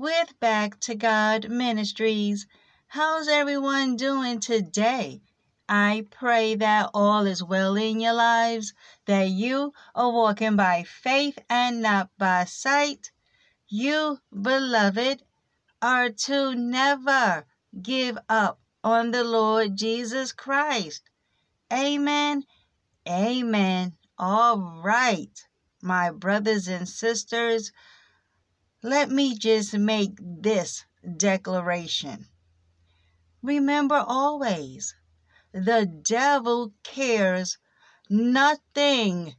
with Back to God Ministries. How's everyone doing today? I pray that all is well in your lives, that you are walking by faith and not by sight. You, beloved, are to never give up on the Lord Jesus Christ. Amen. Amen. All right, my brothers and sisters, let me just make this declaration. Remember always, the devil cares nothing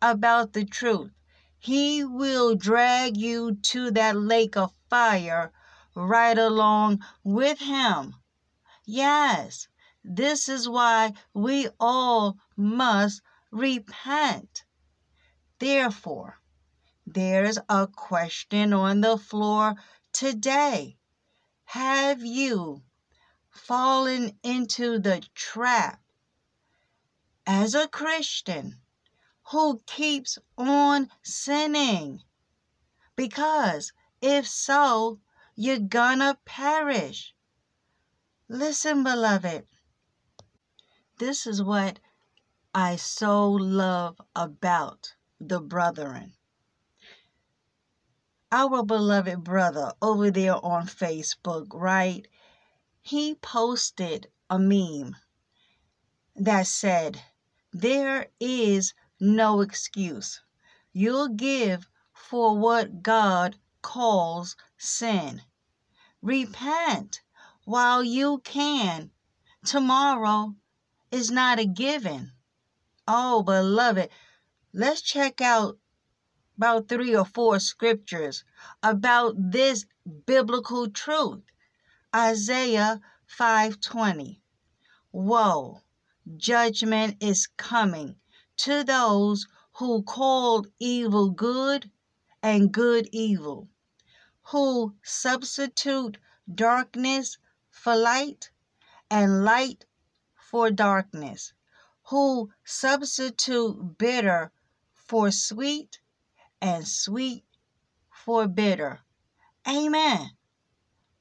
about the truth. He will drag you to that lake of fire right along with him. Yes, this is why we all must repent. Therefore, there's a question on the floor today. Have you fallen into the trap as a Christian who keeps on sinning? Because if so, you're gonna perish. Listen, beloved. This is what I so love about the brethren. Our beloved brother over there on Facebook, right? He posted a meme that said, There is no excuse. You'll give for what God calls sin. Repent while you can. Tomorrow is not a given. Oh, beloved, let's check out about three or four scriptures about this biblical truth. Isaiah 5:20. Woe, judgment is coming to those who called evil good and good evil who substitute darkness for light and light for darkness, who substitute bitter for sweet and sweet for bitter. Amen.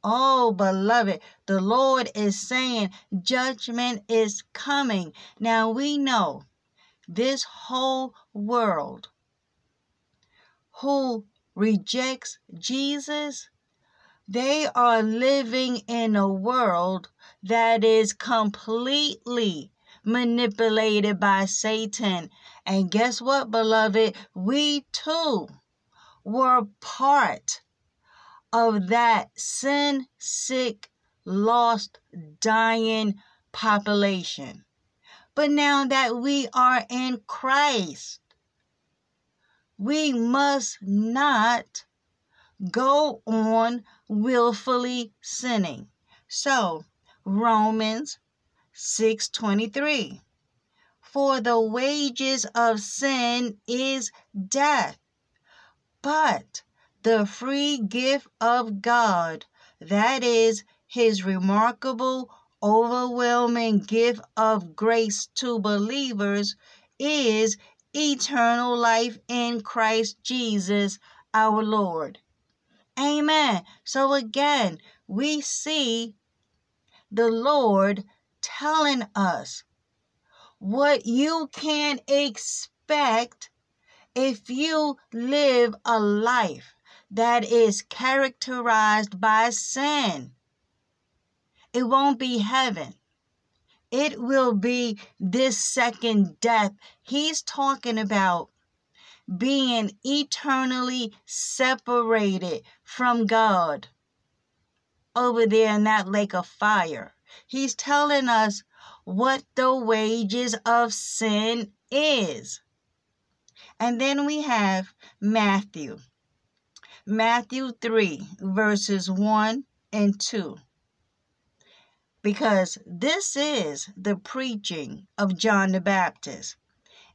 Oh, beloved, the Lord is saying judgment is coming. Now we know this whole world who rejects Jesus, they are living in a world that is completely manipulated by Satan. And guess what, beloved? We too were part of that sin sick, lost, dying population. But now that we are in Christ, we must not go on willfully sinning. So, Romans 6:23 For the wages of sin is death, but the free gift of God, that is his remarkable overwhelming gift of grace to believers is eternal life in Christ Jesus our Lord. Amen. So again, we see the Lord telling us what you can expect if you live a life that is characterized by sin. It won't be heaven. It will be this second death. He's talking about being eternally separated from God over there in that lake of fire. He's telling us what the wages of sin is. And then we have Matthew. Matthew 3, verses 1 and 2. Because this is the preaching of John the Baptist.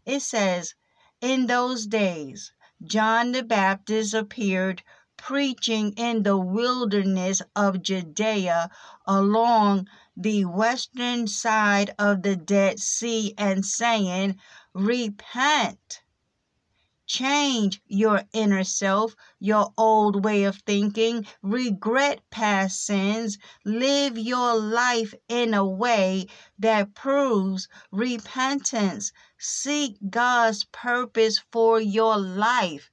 It says, In those days, John the Baptist appeared preaching in the wilderness of Judea along the western side of the Dead Sea and saying, Repent. Change your inner self, your old way of thinking, regret past sins, live your life in a way that proves repentance. Seek God's purpose for your life.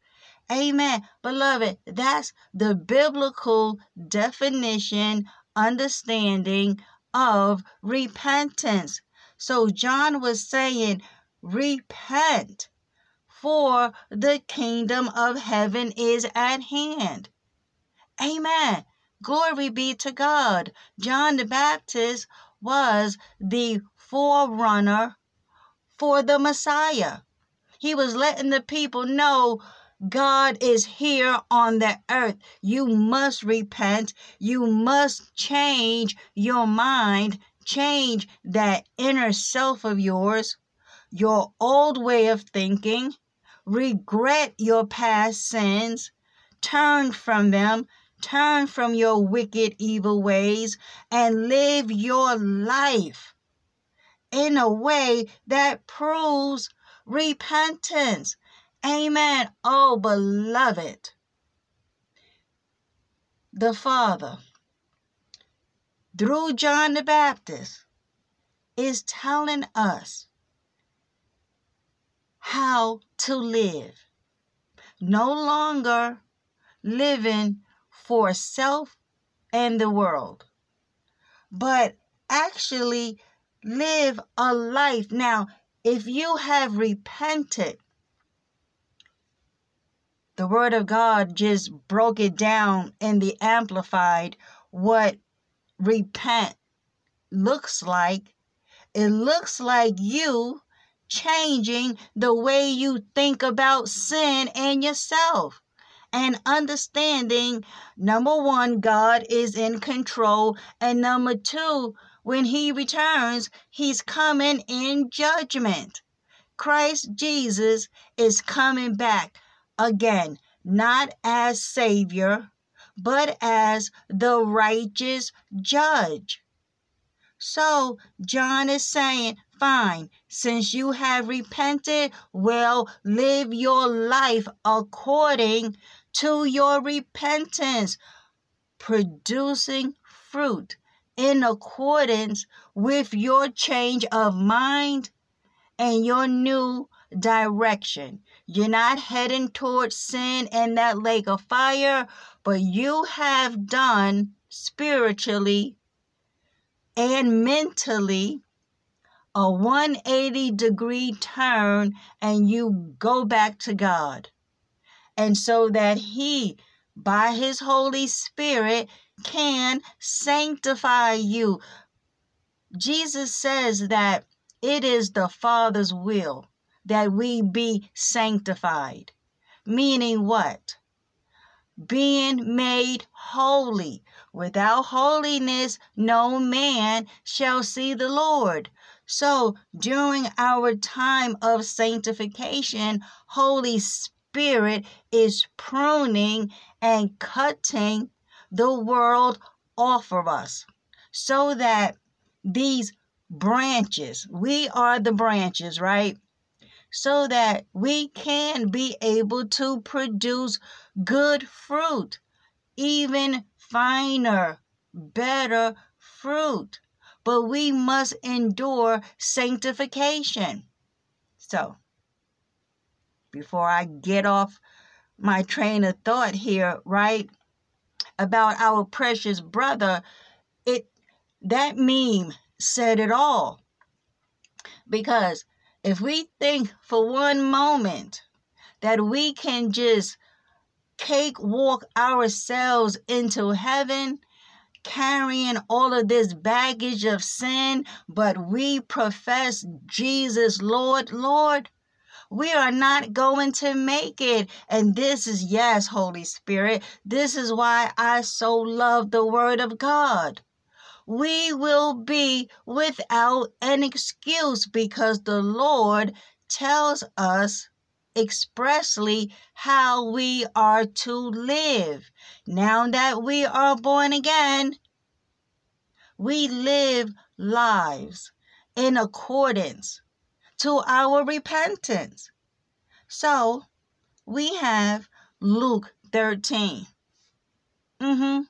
Amen. Beloved, that's the biblical definition, understanding of repentance. So John was saying, repent, for the kingdom of heaven is at hand. Amen. Glory be to God. John the Baptist was the forerunner for the Messiah. He was letting the people know God is here on the earth. You must repent. You must change your mind, change that inner self of yours, your old way of thinking, regret your past sins, turn from them, turn from your wicked, evil ways, and live your life in a way that proves repentance Amen. Oh, beloved, the Father, through John the Baptist, is telling us how to live. No longer living for self and the world, but actually live a life. Now, if you have repented the Word of God just broke it down in the Amplified what repent looks like. It looks like you changing the way you think about sin and yourself and understanding number one, God is in control, and number two, when He returns, He's coming in judgment. Christ Jesus is coming back again, not as Savior, but as the righteous judge. So, John is saying, fine, since you have repented, well, live your life according to your repentance, producing fruit in accordance with your change of mind and your new direction. You're not heading towards sin and that lake of fire, but you have done spiritually and mentally a 180 degree turn and you go back to God. And so that He, by His Holy Spirit, can sanctify you. Jesus says that it is the Father's will that we be sanctified. Meaning what? Being made holy. Without holiness, no man shall see the Lord. So during our time of sanctification, Holy Spirit is pruning and cutting the world off of us so that these branches, we are the branches, right? So that we can be able to produce good fruit, even finer, better fruit. but we must endure sanctification. So, before I get off my train of thought here, right, about our precious brother, it that meme said it all. Because if we think for one moment that we can just cakewalk ourselves into heaven, carrying all of this baggage of sin, but we profess Jesus, Lord, Lord, we are not going to make it. And this is, yes, Holy Spirit, this is why I so love the Word of God we will be without an excuse because the Lord tells us expressly how we are to live. Now that we are born again, we live lives in accordance to our repentance. So we have Luke 13. Mm-hmm.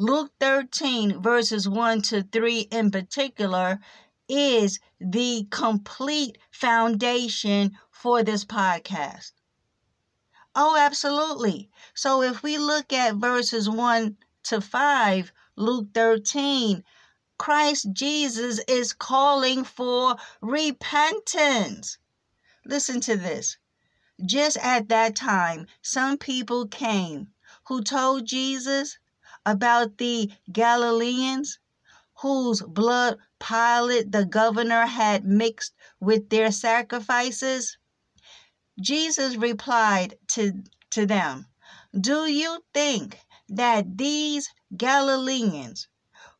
Luke 13, verses 1 to 3 in particular, is the complete foundation for this podcast. Oh, absolutely. So if we look at verses 1 to 5, Luke 13, Christ Jesus is calling for repentance. Listen to this. Just at that time, some people came who told Jesus about the Galileans whose blood Pilate the governor had mixed with their sacrifices? Jesus replied to, to them, Do you think that these Galileans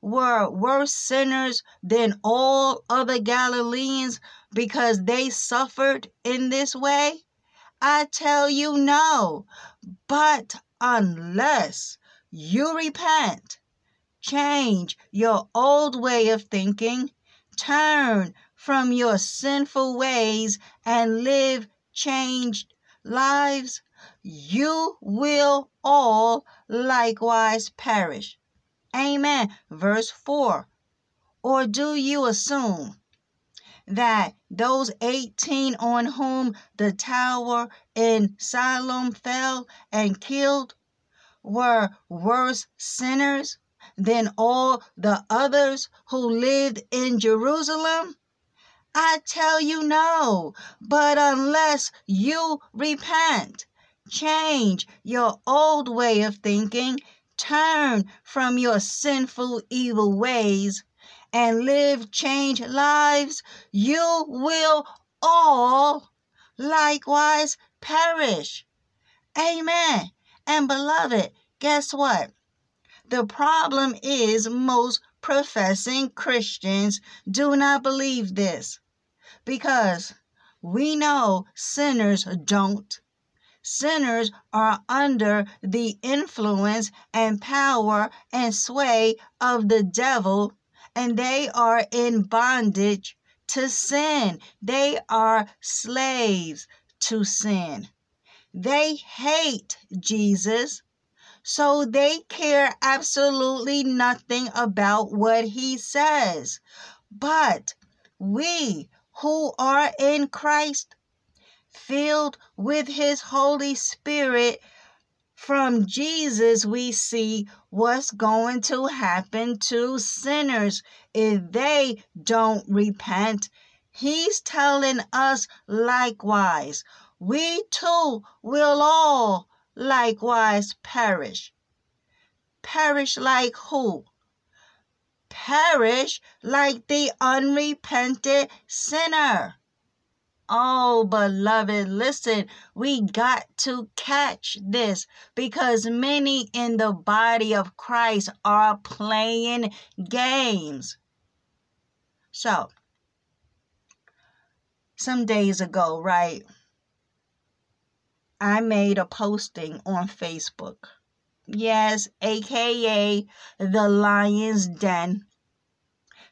were worse sinners than all other Galileans because they suffered in this way? I tell you no. But unless you repent, change your old way of thinking, turn from your sinful ways, and live changed lives, you will all likewise perish. Amen. Verse 4. Or do you assume that those 18 on whom the tower in Siloam fell and killed were worse sinners than all the others who lived in Jerusalem? I tell you no, but unless you repent, change your old way of thinking, turn from your sinful, evil ways, and live changed lives, you will all likewise perish. Amen. And beloved, guess what? The problem is most professing Christians do not believe this because we know sinners don't. Sinners are under the influence and power and sway of the devil, and they are in bondage to sin. They are slaves to sin. They hate Jesus, so they care absolutely nothing about what he says. But we who are in Christ, filled with his Holy Spirit, from Jesus, we see what's going to happen to sinners if they don't repent. He's telling us likewise we too will all likewise perish. Perish like who? Perish like the unrepentant sinner. Oh, beloved, listen, we got to catch this because many in the body of Christ are playing games. So, some days ago, right? I made a posting on Facebook. Yes, aka the Lion's Den.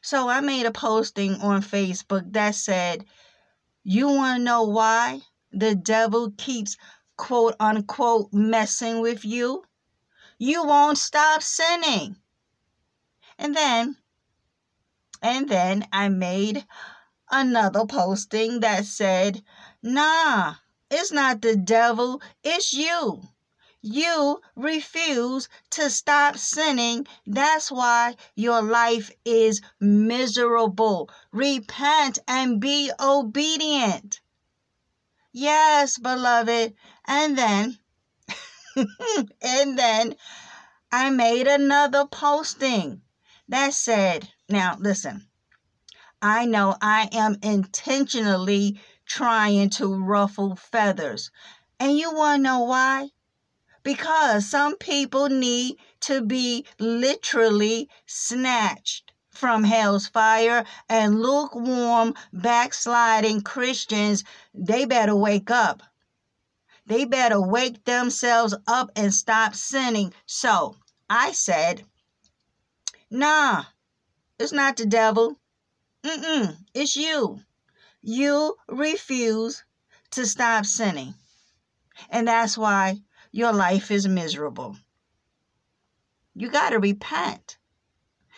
So I made a posting on Facebook that said, You want to know why the devil keeps quote unquote messing with you? You won't stop sinning. And then And then I made another posting that said, Nah, it's not the devil, it's you. You refuse to stop sinning. That's why your life is miserable. Repent and be obedient. Yes, beloved. And then, and then I made another posting that said, now listen, I know I am intentionally trying to ruffle feathers. And you want to know why? because some people need to be literally snatched from hell's fire and lukewarm backsliding Christians they better wake up they better wake themselves up and stop sinning so I said nah it's not the devil Mm-mm, it's you you refuse to stop sinning and that's why your life is miserable. You got to repent.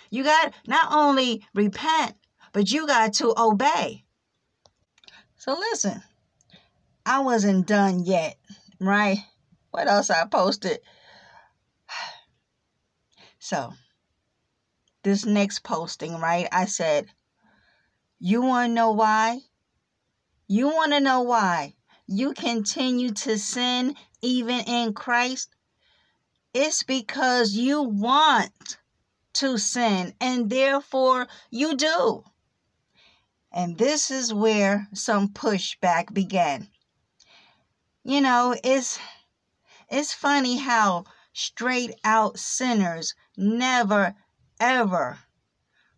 You got not only repent, but you got to obey. So listen, I wasn't done yet, right? What else I posted? So, this next posting, right? I said, You want to know why? You want to know why you continue to sin even in Christ, it's because you want to sin and therefore you do. And this is where some pushback began. You know, it's it's funny how straight out sinners never ever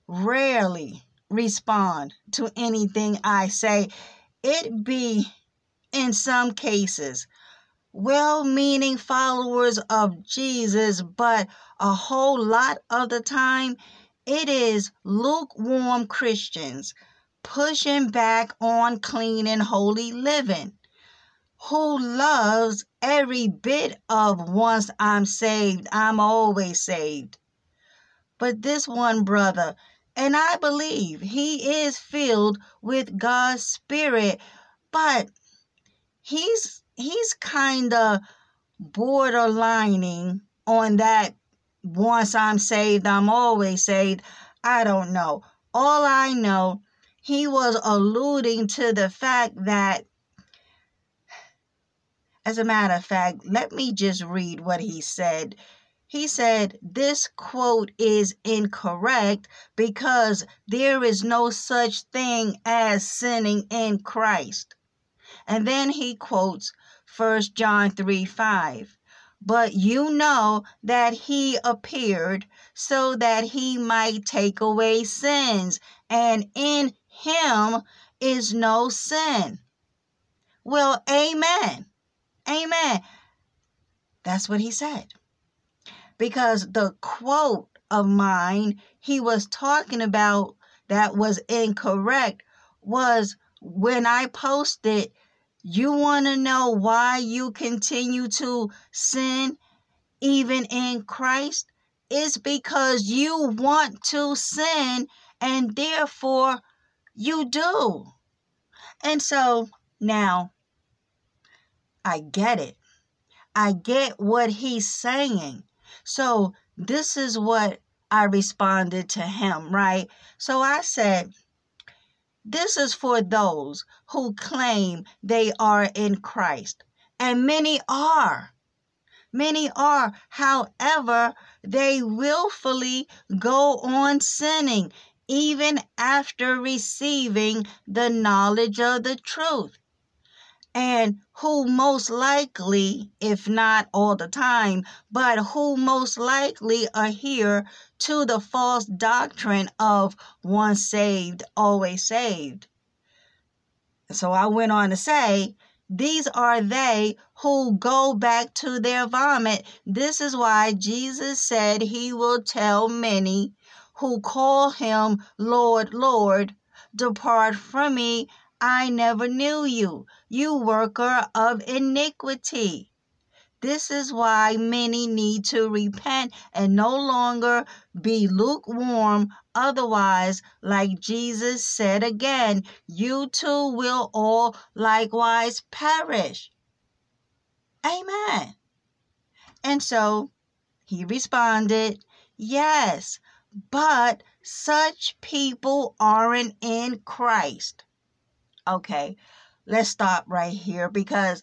rarely respond to anything I say. It be in some cases well meaning followers of Jesus, but a whole lot of the time it is lukewarm Christians pushing back on clean and holy living who loves every bit of once I'm saved, I'm always saved. But this one brother, and I believe he is filled with God's Spirit, but he's he's kind of borderlining on that once I'm saved, I'm always saved. I don't know. All I know, he was alluding to the fact that, as a matter of fact, let me just read what he said. He said, This quote is incorrect because there is no such thing as sinning in Christ. And then he quotes 1 John 3 5. But you know that he appeared so that he might take away sins, and in him is no sin. Well, amen. Amen. That's what he said. Because the quote of mine he was talking about that was incorrect was when I posted you want to know why you continue to sin even in Christ? It's because you want to sin and therefore you do. And so now I get it. I get what he's saying. So this is what I responded to him, right? So I said, this is for those who claim they are in Christ. And many are. Many are. However, they willfully go on sinning even after receiving the knowledge of the truth and who most likely, if not all the time, but who most likely adhere to the false doctrine of once saved, always saved. So I went on to say, these are they who go back to their vomit. This is why Jesus said he will tell many who call him Lord, Lord, depart from me, I never knew you, you worker of iniquity. This is why many need to repent and no longer be lukewarm. Otherwise, like Jesus said again, you too will all likewise perish. Amen. And so he responded, Yes, but such people aren't in Christ. Okay, let's stop right here because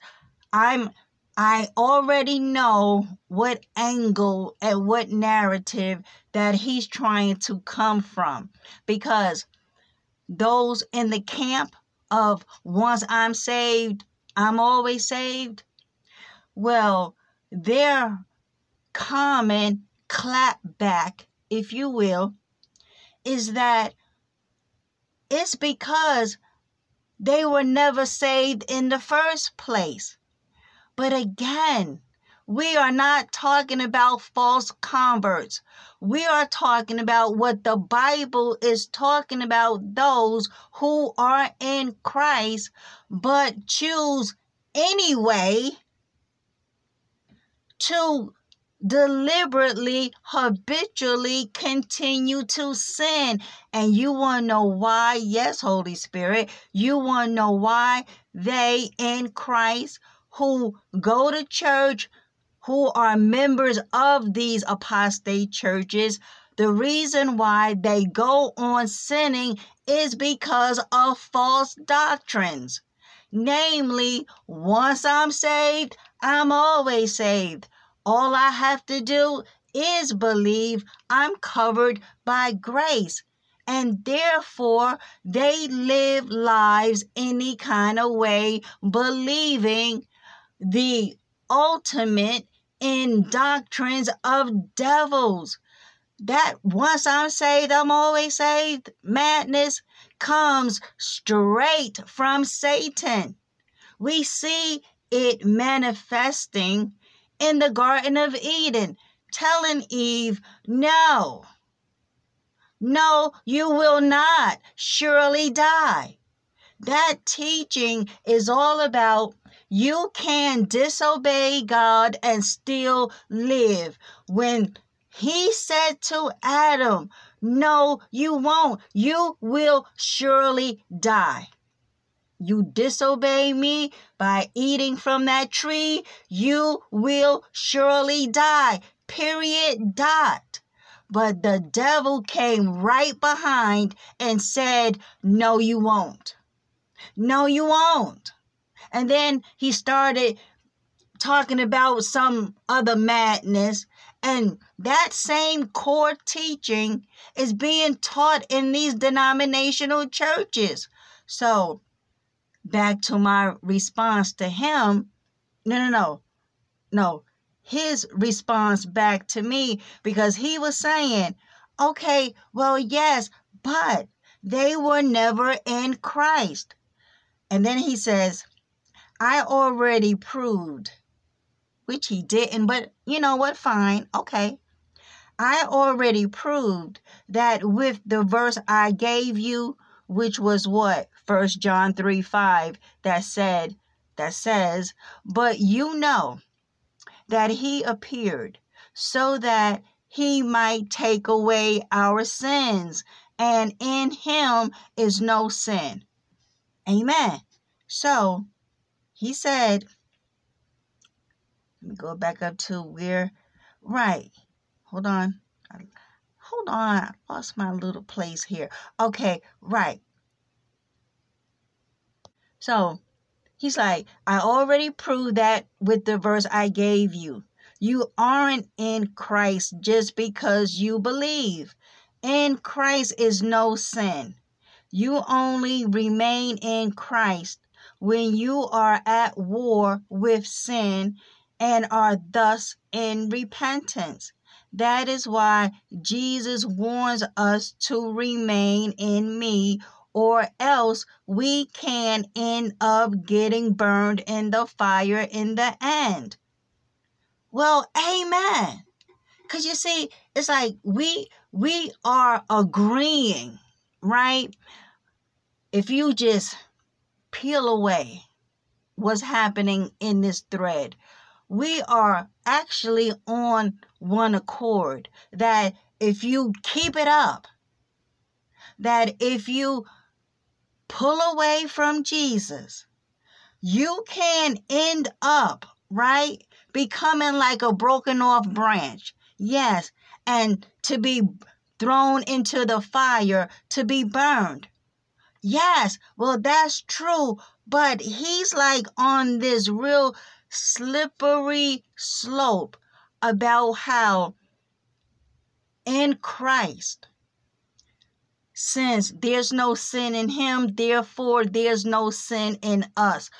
I'm I already know what angle and what narrative that he's trying to come from because those in the camp of once I'm saved, I'm always saved. Well, their common clap back, if you will, is that it's because they were never saved in the first place. But again, we are not talking about false converts. We are talking about what the Bible is talking about those who are in Christ but choose anyway to deliberately, habitually continue to sin. And you want to know why? Yes, Holy Spirit. You want to know why they in Christ who go to church, who are members of these apostate churches, the reason why they go on sinning is because of false doctrines. Namely, once I'm saved, I'm always saved. All I have to do is believe I'm covered by grace. And therefore, they live lives any kind of way, believing the ultimate in doctrines of devils. That once I'm saved, I'm always saved. Madness comes straight from Satan. We see it manifesting in the Garden of Eden, telling Eve, No, no, you will not surely die. That teaching is all about you can disobey God and still live. When he said to Adam, No, you won't. You will surely die. You disobey me by eating from that tree, you will surely die. Period. Dot. But the devil came right behind and said, No, you won't. No, you won't. And then he started talking about some other madness. And that same core teaching is being taught in these denominational churches. So, back to my response to him no, no, no, no. His response back to me because he was saying, okay, well, yes, but they were never in Christ. And then he says, I already proved, which he didn't, but you know what? Fine. Okay. I already proved that with the verse I gave you, which was what? First John 3 5, that said, that says, But you know that he appeared so that he might take away our sins, and in him is no sin. Amen. So he said, let me go back up to where, right, hold on, hold on, I lost my little place here. Okay, right. So he's like, I already proved that with the verse I gave you. You aren't in Christ just because you believe. In Christ is no sin. You only remain in Christ when you are at war with sin and are thus in repentance. That is why Jesus warns us to remain in me, or else we can end up getting burned in the fire in the end. Well, amen. Cuz you see, it's like we we are agreeing, right? If you just peel away what's happening in this thread. we are actually on one accord. That if you keep it up, that if you pull away from Jesus, you can end up, right, becoming like a broken off branch. Yes, and to be thrown into the fire to be burned. Yes, well, that's true, but he's like on this real slippery slope about how in Christ, since there's no sin in him, therefore there's no sin in us,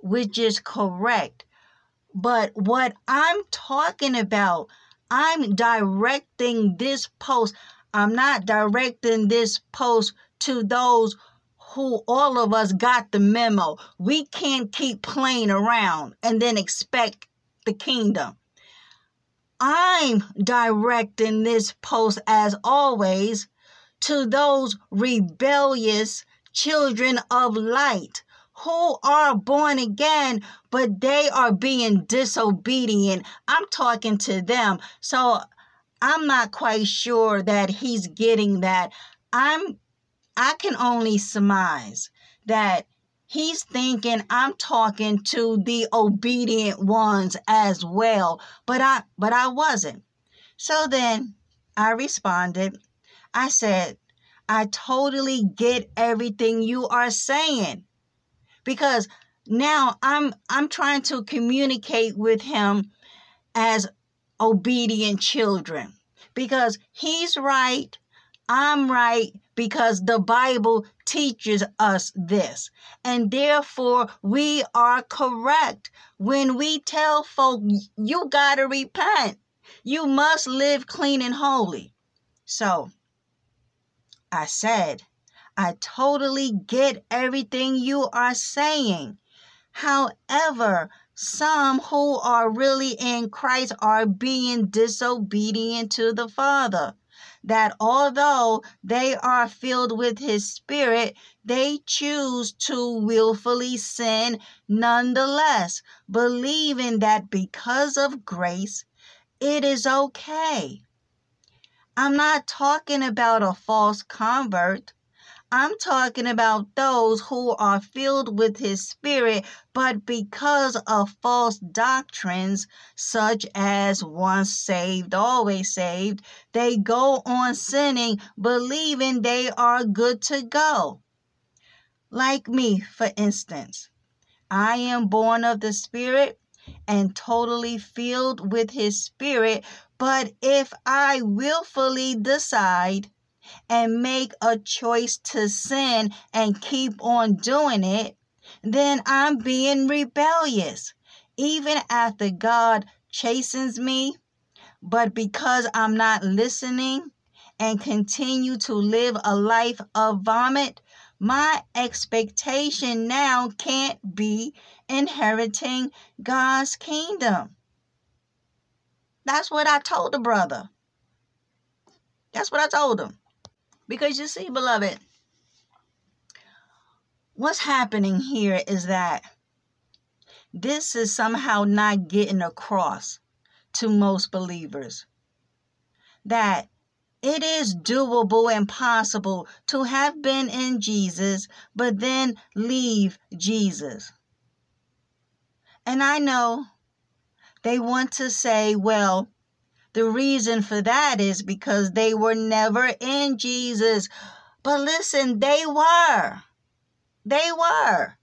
which is correct. But what I'm talking about, I'm directing this post. I'm not directing this post to those who all of us got the memo. We can't keep playing around and then expect the kingdom. I'm directing this post as always to those rebellious children of light who are born again, but they are being disobedient. I'm talking to them. So I'm not quite sure that he's getting that. I'm I can only surmise that he's thinking I'm talking to the obedient ones as well, but I but I wasn't. So then I responded. I said, I totally get everything you are saying. Because now I'm I'm trying to communicate with him as obedient children. Because he's right, I'm right, because the Bible teaches us this. And therefore, we are correct when we tell folk, you got to repent. You must live clean and holy. So, I said, I totally get everything you are saying. However, some who are really in Christ are being disobedient to the Father that although they are filled with His Spirit, they choose to willfully sin nonetheless, believing that because of grace, it is okay. I'm not talking about a false convert. I'm talking about those who are filled with His Spirit, but because of false doctrines, such as once saved, always saved, they go on sinning, believing they are good to go. Like me, for instance, I am born of the Spirit and totally filled with His Spirit, but if I willfully decide, and make a choice to sin and keep on doing it, then I'm being rebellious. Even after God chastens me, but because I'm not listening and continue to live a life of vomit, my expectation now can't be inheriting God's kingdom. That's what I told the brother. That's what I told him. Because you see, beloved, what's happening here is that this is somehow not getting across to most believers that it is doable and possible to have been in Jesus, but then leave Jesus. And I know they want to say, well, the reason for that is because they were never in Jesus. But listen, they were. They were.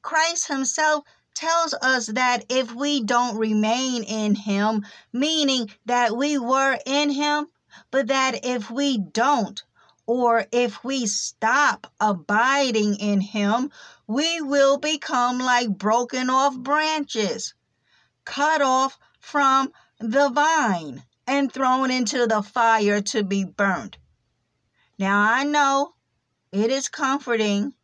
Christ Himself tells us that if we don't remain in Him, meaning that we were in Him, but that if we don't, or if we stop abiding in Him, we will become like broken off branches, cut off from the vine and thrown into the fire to be burnt. Now I know it is comforting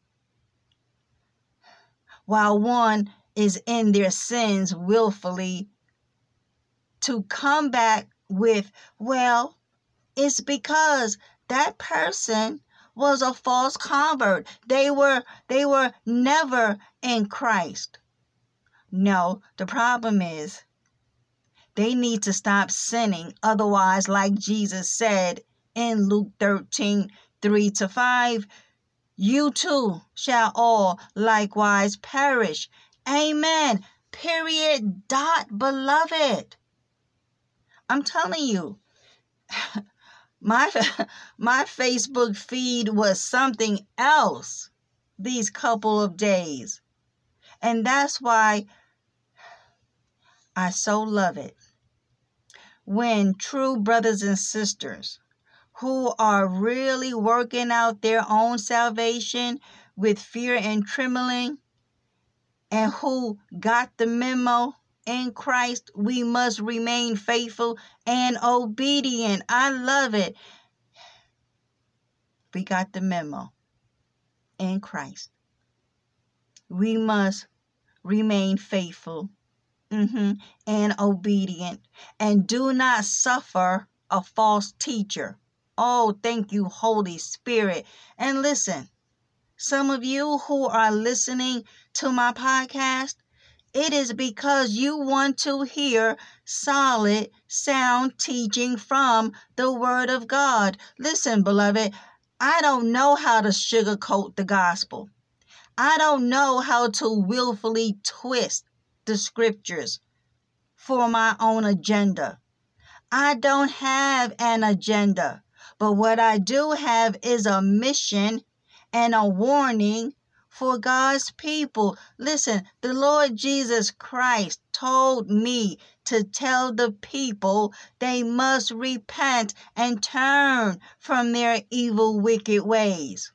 while one is in their sins willfully to come back with, well, it's because that person was a false convert. They were they were never in Christ. No, the problem is they need to stop sinning. Otherwise, like Jesus said in Luke 13 3 to 5, you too shall all likewise perish. Amen. Period. Dot, beloved. I'm telling you, my my Facebook feed was something else these couple of days. And that's why I so love it. When true brothers and sisters who are really working out their own salvation with fear and trembling and who got the memo in Christ, we must remain faithful and obedient. I love it. We got the memo in Christ. We must remain faithful mm-hmm, and obedient and do not suffer a false teacher. Oh, thank you, Holy Spirit. And listen, some of you who are listening to my podcast, it is because you want to hear solid, sound teaching from the Word of God. Listen, beloved, I don't know how to sugarcoat the gospel. I don't know how to willfully twist the scriptures for my own agenda. I don't have an agenda, but what I do have is a mission and a warning for God's people. Listen, the Lord Jesus Christ told me to tell the people they must repent and turn from their evil, wicked ways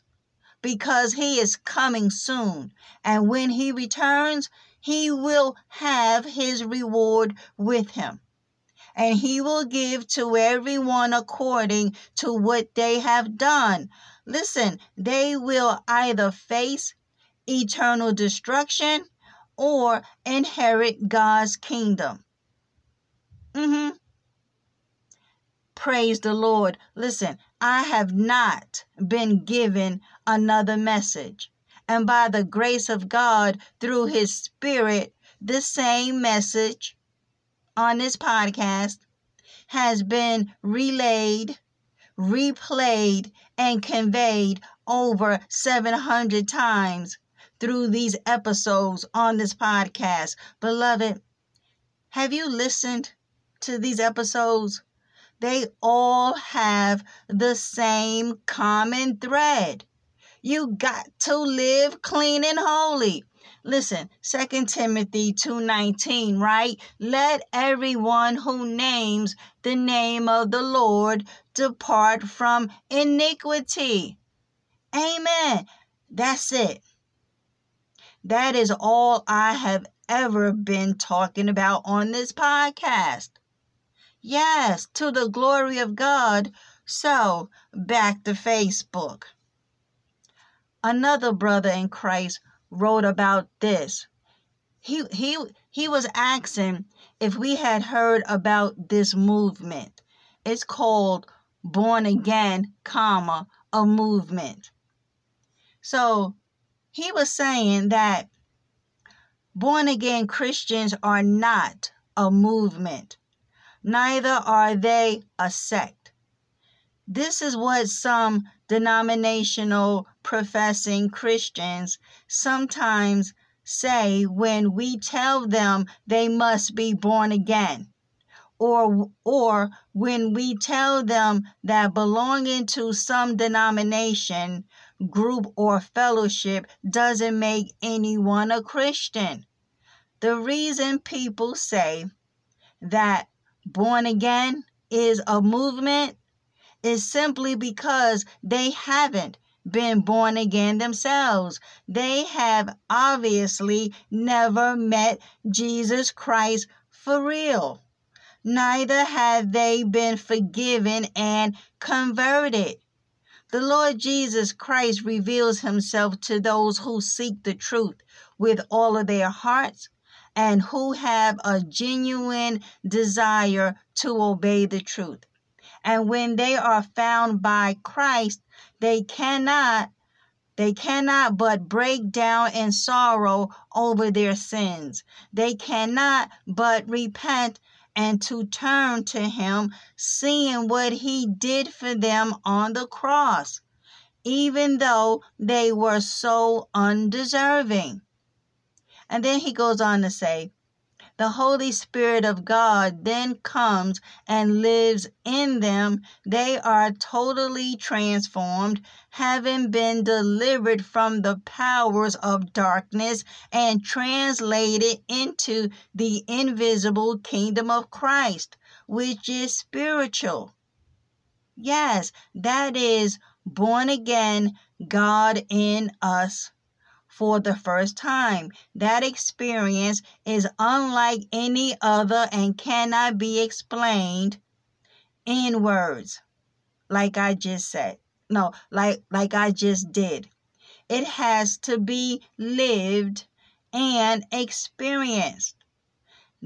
because he is coming soon. And when he returns, he will have his reward with him. And he will give to everyone according to what they have done. Listen, they will either face eternal destruction or inherit God's kingdom. Mm-hmm. Praise the Lord. Listen, I have not been given another message. And by the grace of God, through His Spirit, the same message on this podcast has been relayed, replayed, and conveyed over 700 times through these episodes on this podcast. Beloved, have you listened to these episodes? They all have the same common thread. You got to live clean and holy. Listen, 2 Timothy 2:19, right? Let everyone who names the name of the Lord depart from iniquity. Amen. That's it. That is all I have ever been talking about on this podcast. Yes, to the glory of God. So, back to Facebook. Another brother in Christ wrote about this. He he he was asking if we had heard about this movement. It's called Born Again, comma, a movement. So, he was saying that born again Christians are not a movement, neither are they a sect. This is what some denominational professing Christians sometimes say when we tell them they must be born again or or when we tell them that belonging to some denomination group, or fellowship doesn't make anyone a Christian. The reason people say that born again is a movement is simply because they haven't been born again themselves. They have obviously never met Jesus Christ for real. Neither have they been forgiven and converted. The Lord Jesus Christ reveals himself to those who seek the truth with all of their hearts and who have a genuine desire to obey the truth. And when they are found by Christ, they cannot They cannot but break down in sorrow over their sins. They cannot but repent and to turn to Him, seeing what He did for them on the cross, even though they were so undeserving. And then He goes on to say, the Holy Spirit of God then comes and lives in them. They are totally transformed, having been delivered from the powers of darkness and translated into the invisible kingdom of Christ, which is spiritual. Yes, that is born again, God in us for the first time. That experience is unlike any other and cannot be explained in words, like I just said. No, like like I just did. It has to be lived and experienced.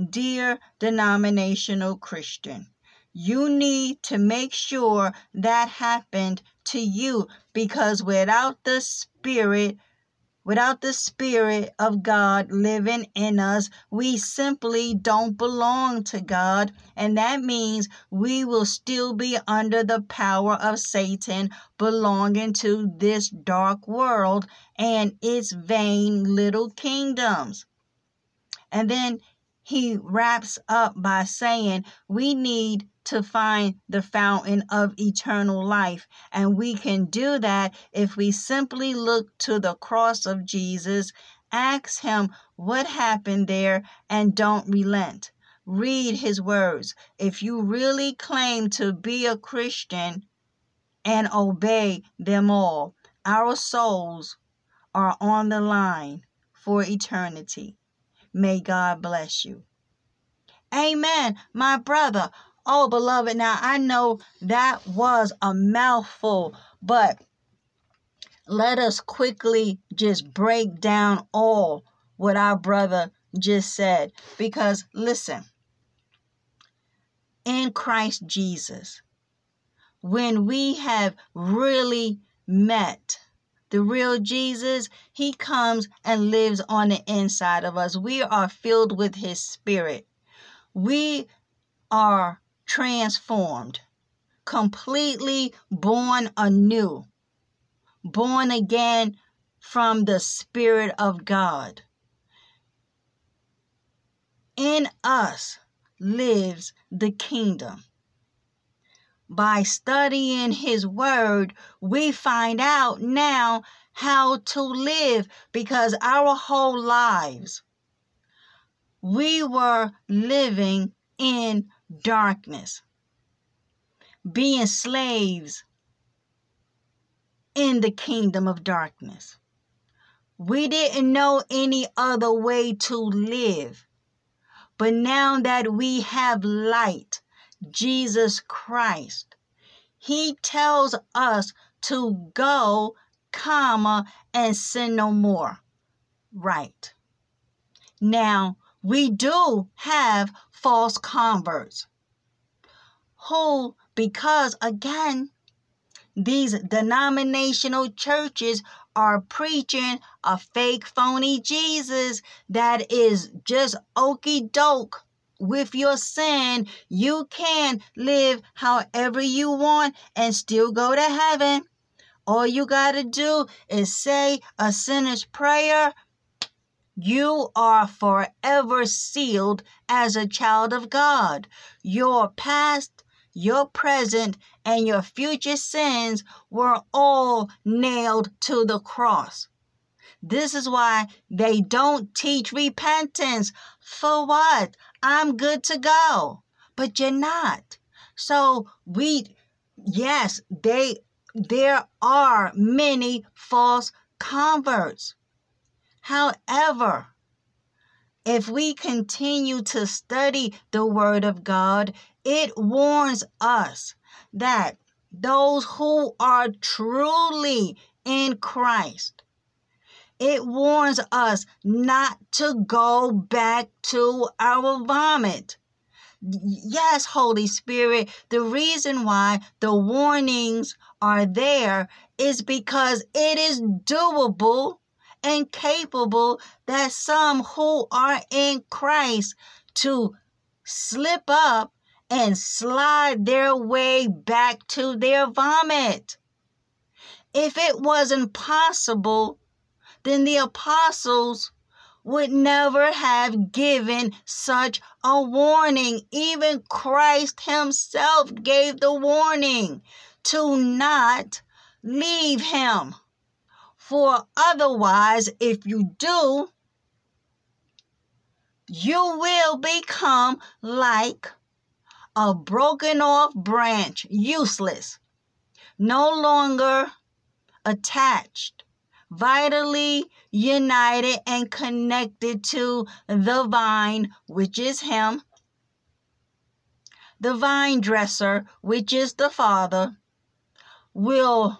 Dear denominational Christian, you need to make sure that happened to you because without the Spirit, Without the Spirit of God living in us, we simply don't belong to God. And that means we will still be under the power of Satan, belonging to this dark world and its vain little kingdoms. And then he wraps up by saying, We need to find the fountain of eternal life. And we can do that if we simply look to the cross of Jesus, ask Him what happened there, and don't relent. Read His words. If you really claim to be a Christian and obey them all, our souls are on the line for eternity. May God bless you. Amen, my brother. Oh, beloved, now I know that was a mouthful, but let us quickly just break down all what our brother just said. Because listen, in Christ Jesus, when we have really met the real Jesus, he comes and lives on the inside of us. We are filled with his spirit. We are transformed, completely born anew, born again from the Spirit of God. In us lives the kingdom. By studying His Word, we find out now how to live because our whole lives we were living in darkness, being slaves in the kingdom of darkness. We didn't know any other way to live. But now that we have light, Jesus Christ, He tells us to go, comma, and sin no more. Right. Now, we do have false converts who, because again, these denominational churches are preaching a fake, phony Jesus that is just okey doke with your sin. You can live however you want and still go to heaven. All you got to do is say a sinner's prayer you are forever sealed as a child of God. Your past, your present, and your future sins were all nailed to the cross. This is why they don't teach repentance. For what? I'm good to go. But you're not. So we yes, they there are many false converts. However, if we continue to study the Word of God, it warns us that those who are truly in Christ, it warns us not to go back to our vomit. Yes, Holy Spirit, the reason why the warnings are there is because it is doable and capable that some who are in Christ to slip up and slide their way back to their vomit. If it wasn't possible, then the apostles would never have given such a warning. Even Christ Himself gave the warning to not leave Him. For otherwise, if you do, you will become like a broken off branch, useless, no longer attached, vitally united and connected to the vine, which is Him, the vine dresser, which is the Father, will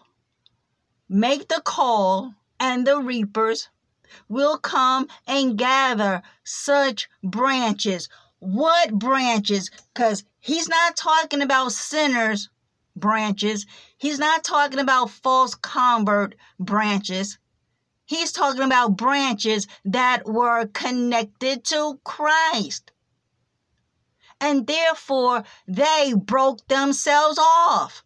make the call, and the reapers will come and gather such branches. What branches? Because he's not talking about sinners branches. He's not talking about false convert branches. He's talking about branches that were connected to Christ. And therefore, they broke themselves off.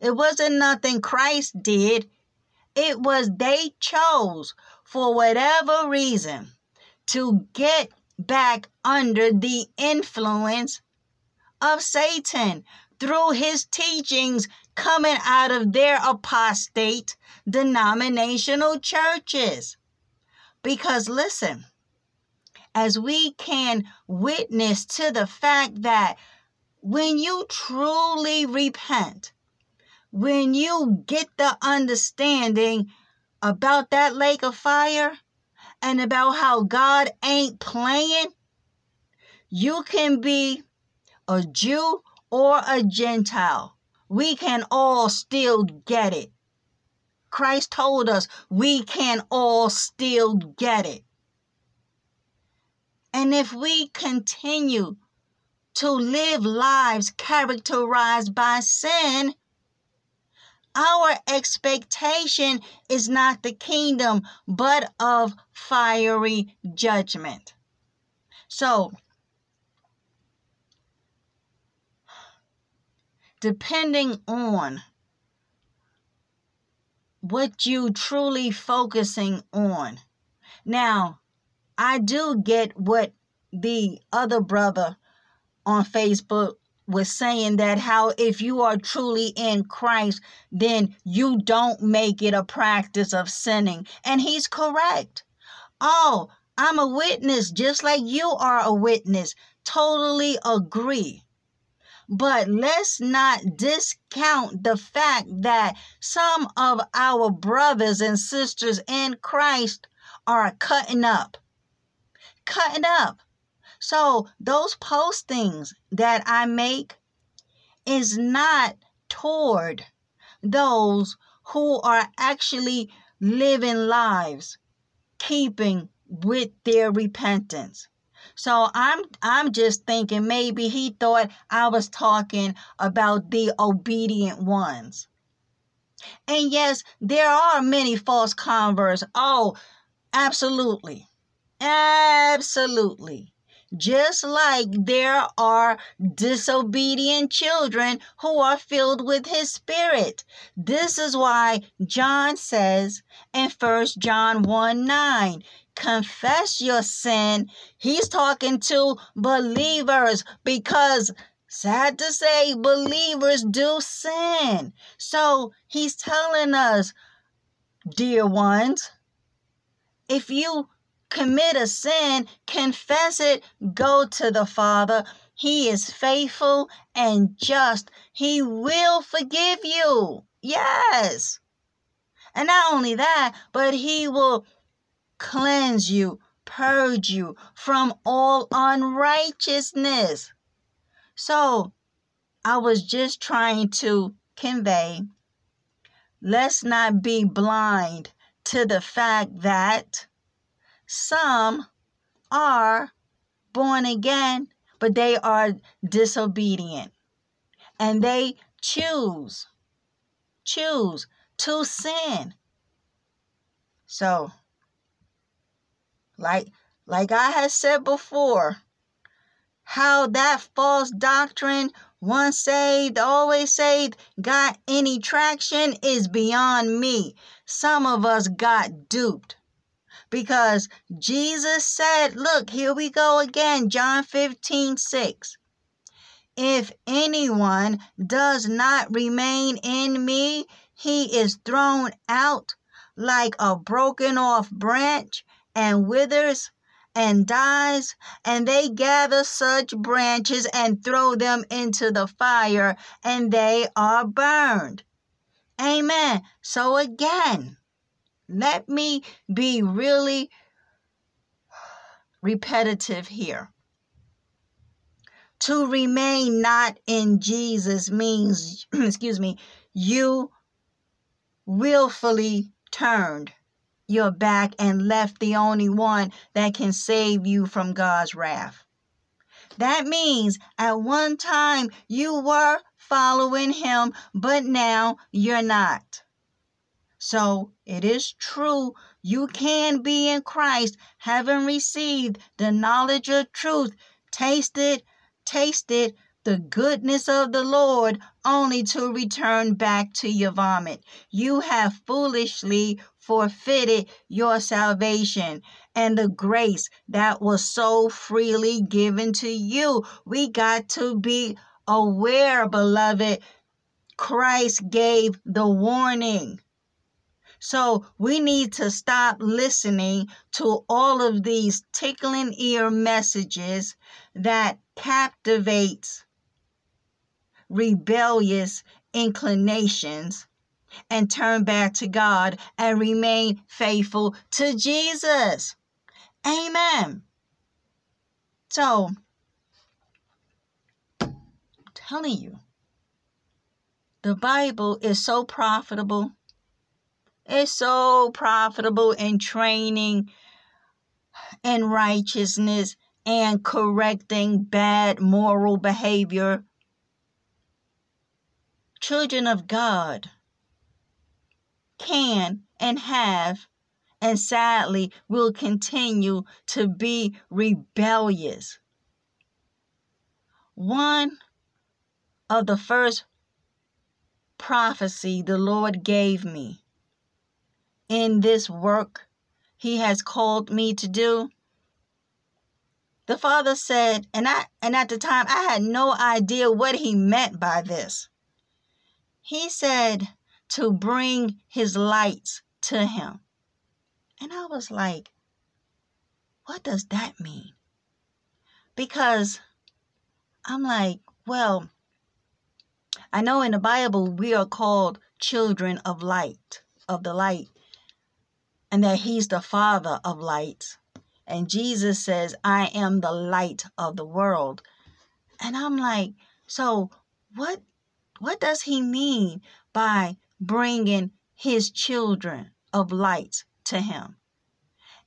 It wasn't nothing Christ did. It was they chose, for whatever reason, to get back under the influence of Satan through his teachings coming out of their apostate denominational churches. Because listen, as we can witness to the fact that when you truly repent, when you get the understanding about that lake of fire and about how God ain't playing, you can be a Jew or a Gentile. We can all still get it. Christ told us we can all still get it. And if we continue to live lives characterized by sin, our expectation is not the kingdom, but of fiery judgment. So, depending on what you truly focusing on. Now, I do get what the other brother on Facebook was saying that how if you are truly in Christ, then you don't make it a practice of sinning. And he's correct. Oh, I'm a witness just like you are a witness. Totally agree. But let's not discount the fact that some of our brothers and sisters in Christ are cutting up. Cutting up. So those postings that I make is not toward those who are actually living lives keeping with their repentance. So I'm I'm just thinking maybe he thought I was talking about the obedient ones. And yes, there are many false converts. Oh, absolutely. Absolutely. Just like there are disobedient children who are filled with his spirit. This is why John says in 1 John 1 9, confess your sin. He's talking to believers because sad to say, believers do sin. So he's telling us, dear ones, if you commit a sin, confess it, go to the Father. He is faithful and just. He will forgive you. Yes. And not only that, but He will cleanse you, purge you from all unrighteousness. So, I was just trying to convey let's not be blind to the fact that some are born again, but they are disobedient. And they choose, choose to sin. So, like, like I had said before, how that false doctrine, once saved, always saved, got any traction is beyond me. Some of us got duped because Jesus said, Look, here we go again, John 15 6. If anyone does not remain in me, he is thrown out like a broken off branch and withers and dies, and they gather such branches and throw them into the fire, and they are burned. Amen. So again, let me be really repetitive here. To remain not in Jesus means, excuse me, you willfully turned your back and left the only one that can save you from God's wrath. That means at one time you were following Him, but now you're not. So it is true, you can be in Christ, having received the knowledge of truth, tasted, tasted the goodness of the Lord, only to return back to your vomit. You have foolishly forfeited your salvation and the grace that was so freely given to you. We got to be aware, beloved. Christ gave the warning. So we need to stop listening to all of these tickling ear messages that captivates rebellious inclinations and turn back to God and remain faithful to Jesus. Amen. So, I'm telling you, the Bible is so profitable. It's so profitable in training in righteousness and correcting bad moral behavior children of God can and have and sadly will continue to be rebellious. One of the first prophecy the Lord gave me in this work he has called me to do the father said and I and at the time I had no idea what he meant by this he said to bring his lights to him. And I was like, what does that mean? Because I'm like, well, I know in the Bible we are called children of light, of the light, and that He's the Father of lights. And Jesus says, I am the light of the world. And I'm like, so what what does he mean by bringing his children of light to him?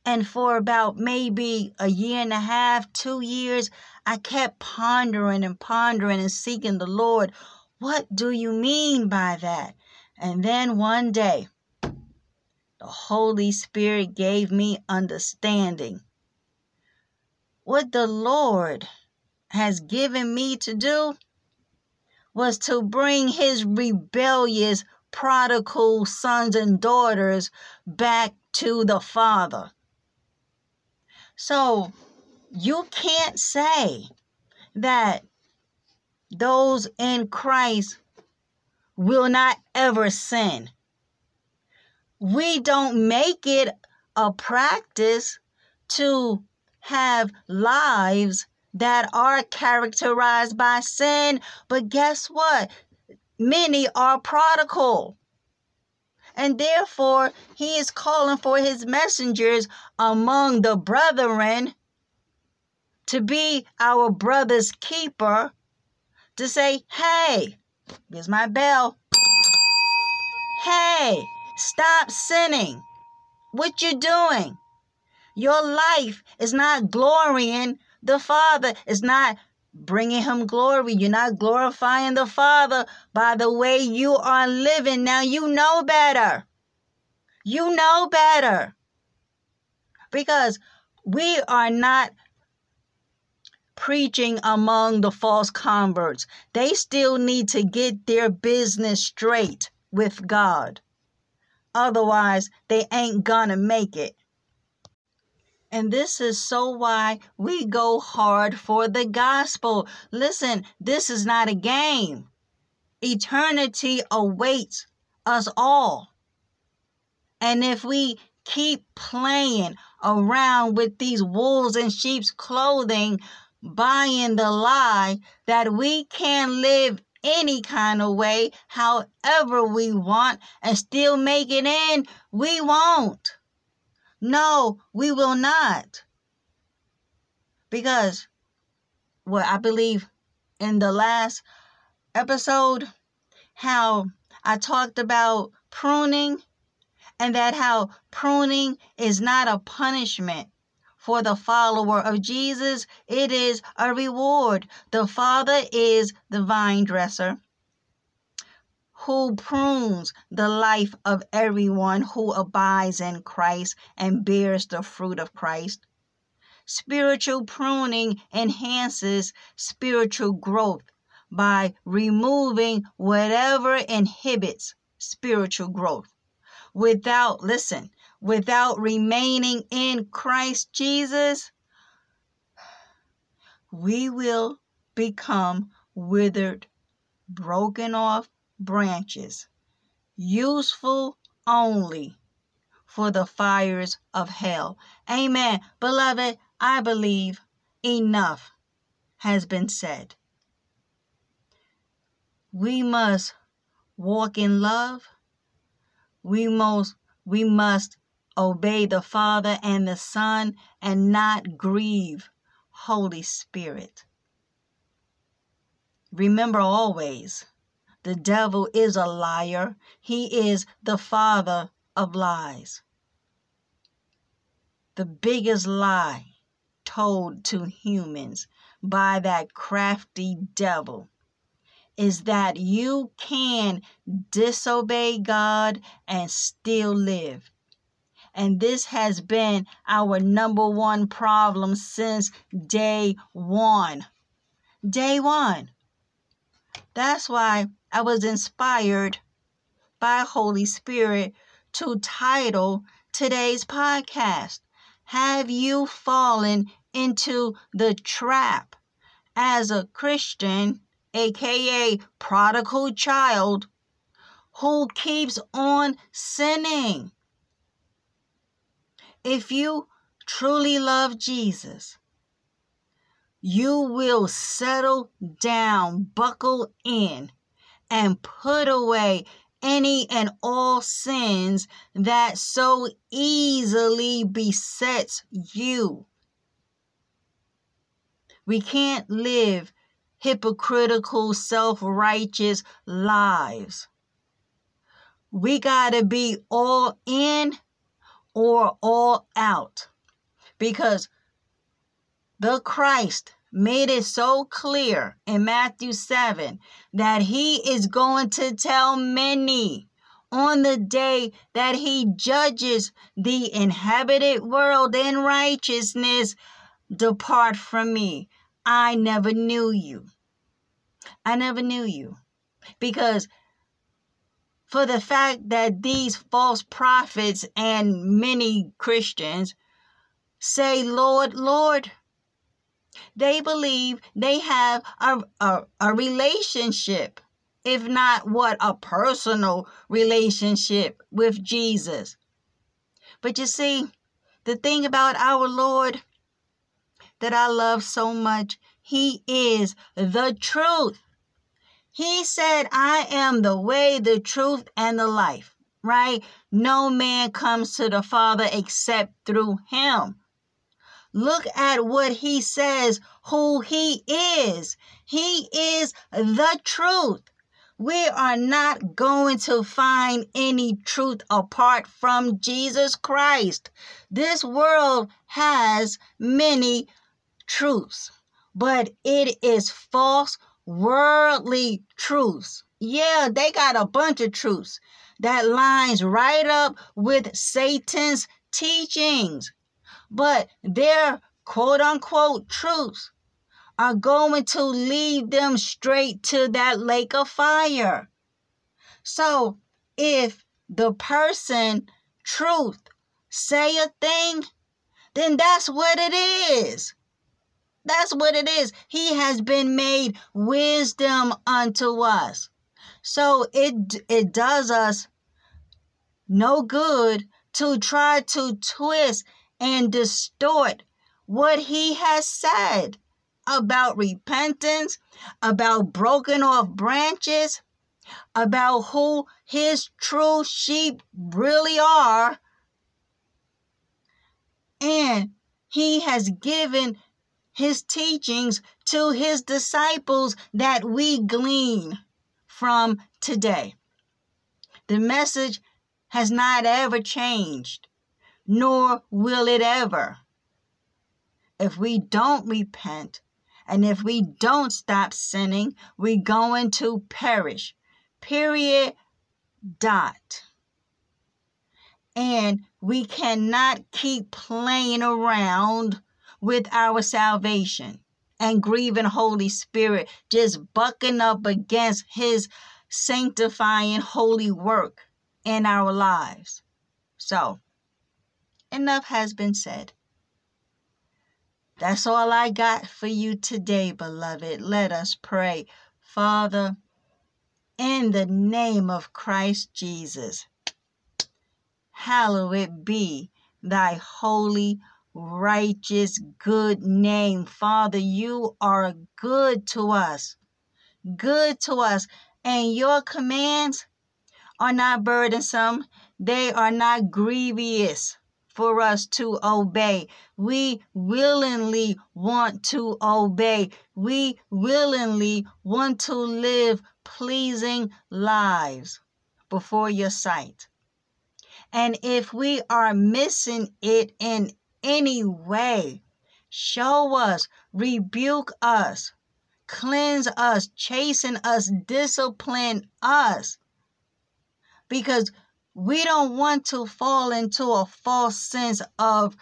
And for about maybe a year and a half, two years, I kept pondering and pondering and seeking the Lord. What do you mean by that? And then one day, the Holy Spirit gave me understanding. What the Lord has given me to do was to bring his rebellious prodigal sons and daughters back to the Father. So you can't say that those in Christ will not ever sin. We don't make it a practice to have lives that are characterized by sin. But guess what? Many are prodigal. And therefore, he is calling for his messengers among the brethren to be our brother's keeper, to say, hey, here's my bell. Hey, stop sinning. What you doing? Your life is not glorying the Father is not bringing him glory. You're not glorifying the Father by the way you are living. Now you know better. You know better. Because we are not preaching among the false converts. They still need to get their business straight with God. Otherwise, they ain't gonna make it. And this is so why we go hard for the gospel. Listen, this is not a game. Eternity awaits us all. And if we keep playing around with these wolves in sheep's clothing, buying the lie that we can live any kind of way, however we want, and still make it in, we won't. No, we will not. Because well, I believe in the last episode, how I talked about pruning and that how pruning is not a punishment for the follower of Jesus, it is a reward. The Father is the vine dresser who prunes the life of everyone who abides in Christ and bears the fruit of Christ. Spiritual pruning enhances spiritual growth by removing whatever inhibits spiritual growth. Without, listen, without remaining in Christ Jesus, we will become withered, broken off branches, useful only for the fires of hell. Amen. Beloved, I believe enough has been said. We must walk in love. We must we must obey the Father and the Son and not grieve Holy Spirit. Remember always the devil is a liar. He is the father of lies. The biggest lie told to humans by that crafty devil is that you can disobey God and still live. And this has been our number one problem since day one. Day one. That's why I was inspired by Holy Spirit to title today's podcast Have You Fallen into the Trap as a Christian, aka prodigal child, who keeps on sinning? If you truly love Jesus, you will settle down, buckle in, and put away any and all sins that so easily besets you. We can't live hypocritical, self righteous lives. We got to be all in or all out because the Christ made it so clear in Matthew 7 that he is going to tell many on the day that he judges the inhabited world in righteousness depart from me. I never knew you. I never knew you. Because for the fact that these false prophets and many Christians say, Lord, Lord, they believe they have a, a, a relationship, if not what, a personal relationship with Jesus. But you see, the thing about our Lord that I love so much, He is the truth. He said, I am the way, the truth, and the life, right? No man comes to the Father except through Him. Look at what he says, who he is. He is the truth. We are not going to find any truth apart from Jesus Christ. This world has many truths. but it is false worldly truths. Yeah, they got a bunch of truths that lines right up with Satan's teachings. But their quote unquote truths are going to lead them straight to that lake of fire. So if the person truth say a thing, then that's what it is. That's what it is. He has been made wisdom unto us. So it it does us no good to try to twist and distort what he has said about repentance, about broken off branches, about who his true sheep really are. And he has given his teachings to his disciples that we glean from today. The message has not ever changed, nor will it ever. If we don't repent and if we don't stop sinning, we're going to perish. Period. Dot. And we cannot keep playing around with our salvation and grieving Holy Spirit, just bucking up against His sanctifying holy work in our lives. So, enough has been said. That's all I got for you today, beloved. Let us pray. Father, in the name of Christ Jesus, hallowed be thy holy, righteous, good name. Father, you are good to us, good to us, and your commands are not burdensome, they are not grievous for us to obey. We willingly want to obey. We willingly want to live pleasing lives before your sight. And if we are missing it in any way. Show us, rebuke us, cleanse us, chasten us, discipline us. Because we don't want to fall into a false sense of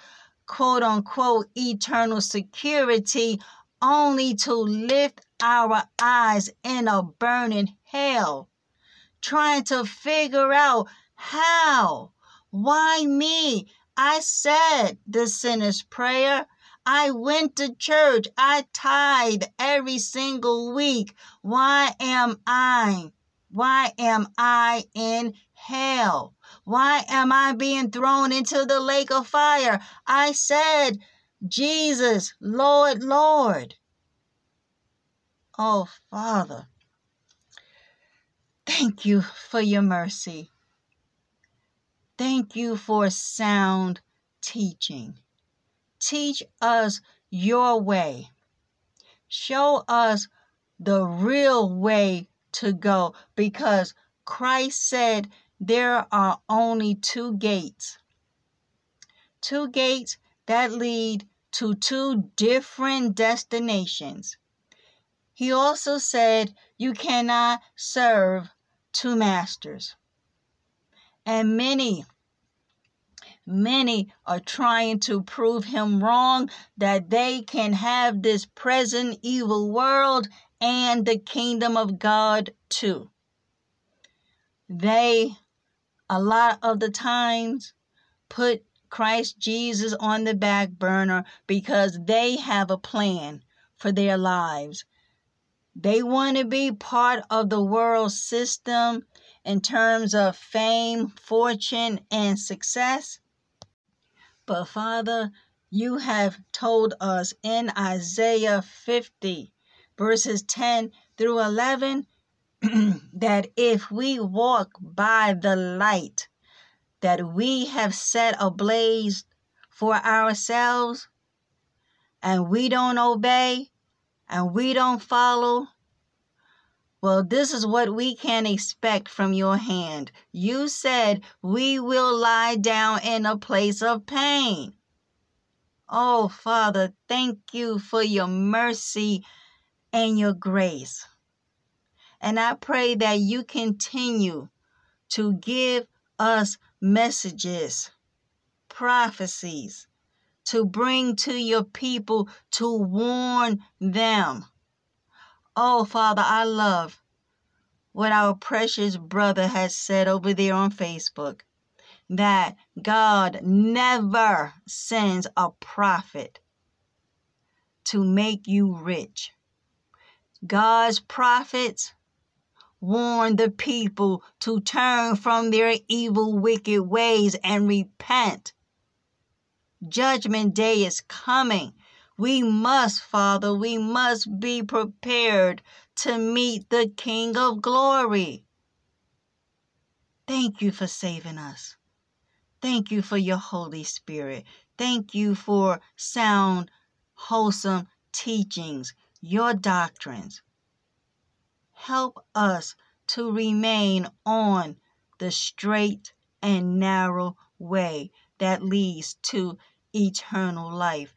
quote unquote eternal security only to lift our eyes in a burning hell, trying to figure out how, why me, I said the sinner's prayer. I went to church. I tithe every single week. Why am I? Why am I in hell? Why am I being thrown into the lake of fire? I said, Jesus, Lord, Lord. Oh, Father, thank you for your mercy. Thank you for sound teaching. Teach us your way. Show us the real way to go because Christ said there are only two gates. Two gates that lead to two different destinations. He also said you cannot serve two masters. And many, many are trying to prove him wrong that they can have this present evil world and the kingdom of God too. They, a lot of the times, put Christ Jesus on the back burner because they have a plan for their lives. They want to be part of the world system in terms of fame, fortune, and success. But Father, you have told us in Isaiah 50, verses 10 through 11, that if we walk by the light that we have set ablaze for ourselves, and we don't obey, and we don't follow, well, this is what we can expect from your hand. You said we will lie down in a place of pain. Oh, Father, thank you for your mercy and your grace. And I pray that you continue to give us messages, prophecies, to bring to your people, to warn them. Oh, Father, I love what our precious brother has said over there on Facebook that God never sends a prophet to make you rich. God's prophets warn the people to turn from their evil, wicked ways and repent. Judgment day is coming. We must, Father, we must be prepared to meet the King of glory. Thank you for saving us. Thank you for your Holy Spirit. Thank you for sound, wholesome teachings, your doctrines. Help us to remain on the straight and narrow way that leads to eternal life.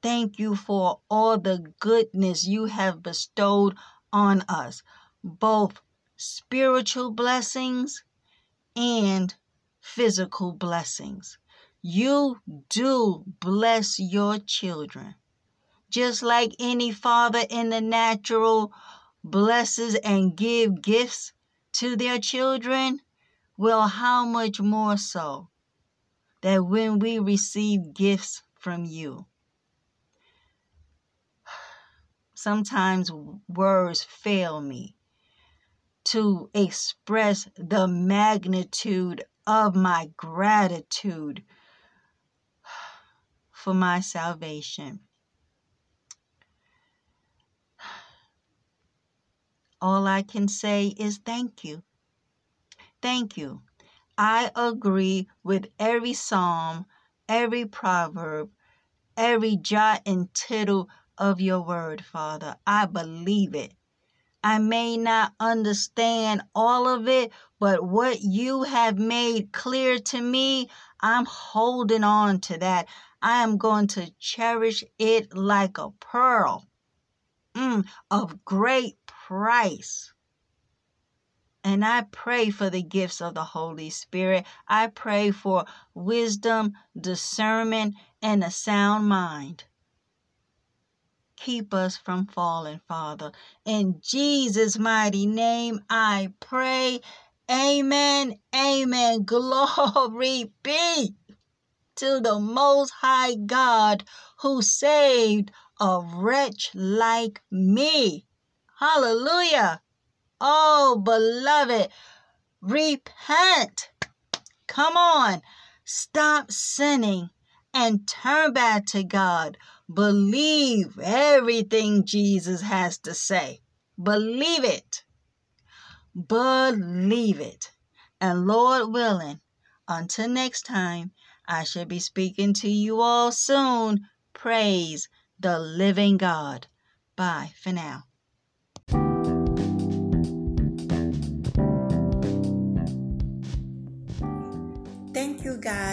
Thank you for all the goodness you have bestowed on us, both spiritual blessings and physical blessings. You do bless your children. Just like any father in the natural blesses and give gifts to their children, well, how much more so that when we receive gifts from you? Sometimes words fail me to express the magnitude of my gratitude for my salvation. All I can say is thank you. Thank you. I agree with every psalm, every proverb, every jot and tittle of your word, Father. I believe it. I may not understand all of it, but what you have made clear to me, I'm holding on to that. I am going to cherish it like a pearl mm, of great price. And I pray for the gifts of the Holy Spirit. I pray for wisdom, discernment, and a sound mind. Keep us from falling, Father. In Jesus' mighty name, I pray. Amen. Amen. Glory be to the Most High God who saved a wretch like me. Hallelujah. Oh, beloved, repent. Come on. Stop sinning and turn back to God. Believe everything Jesus has to say. Believe it. Believe it. And Lord willing, until next time, I shall be speaking to you all soon. Praise the living God. Bye for now.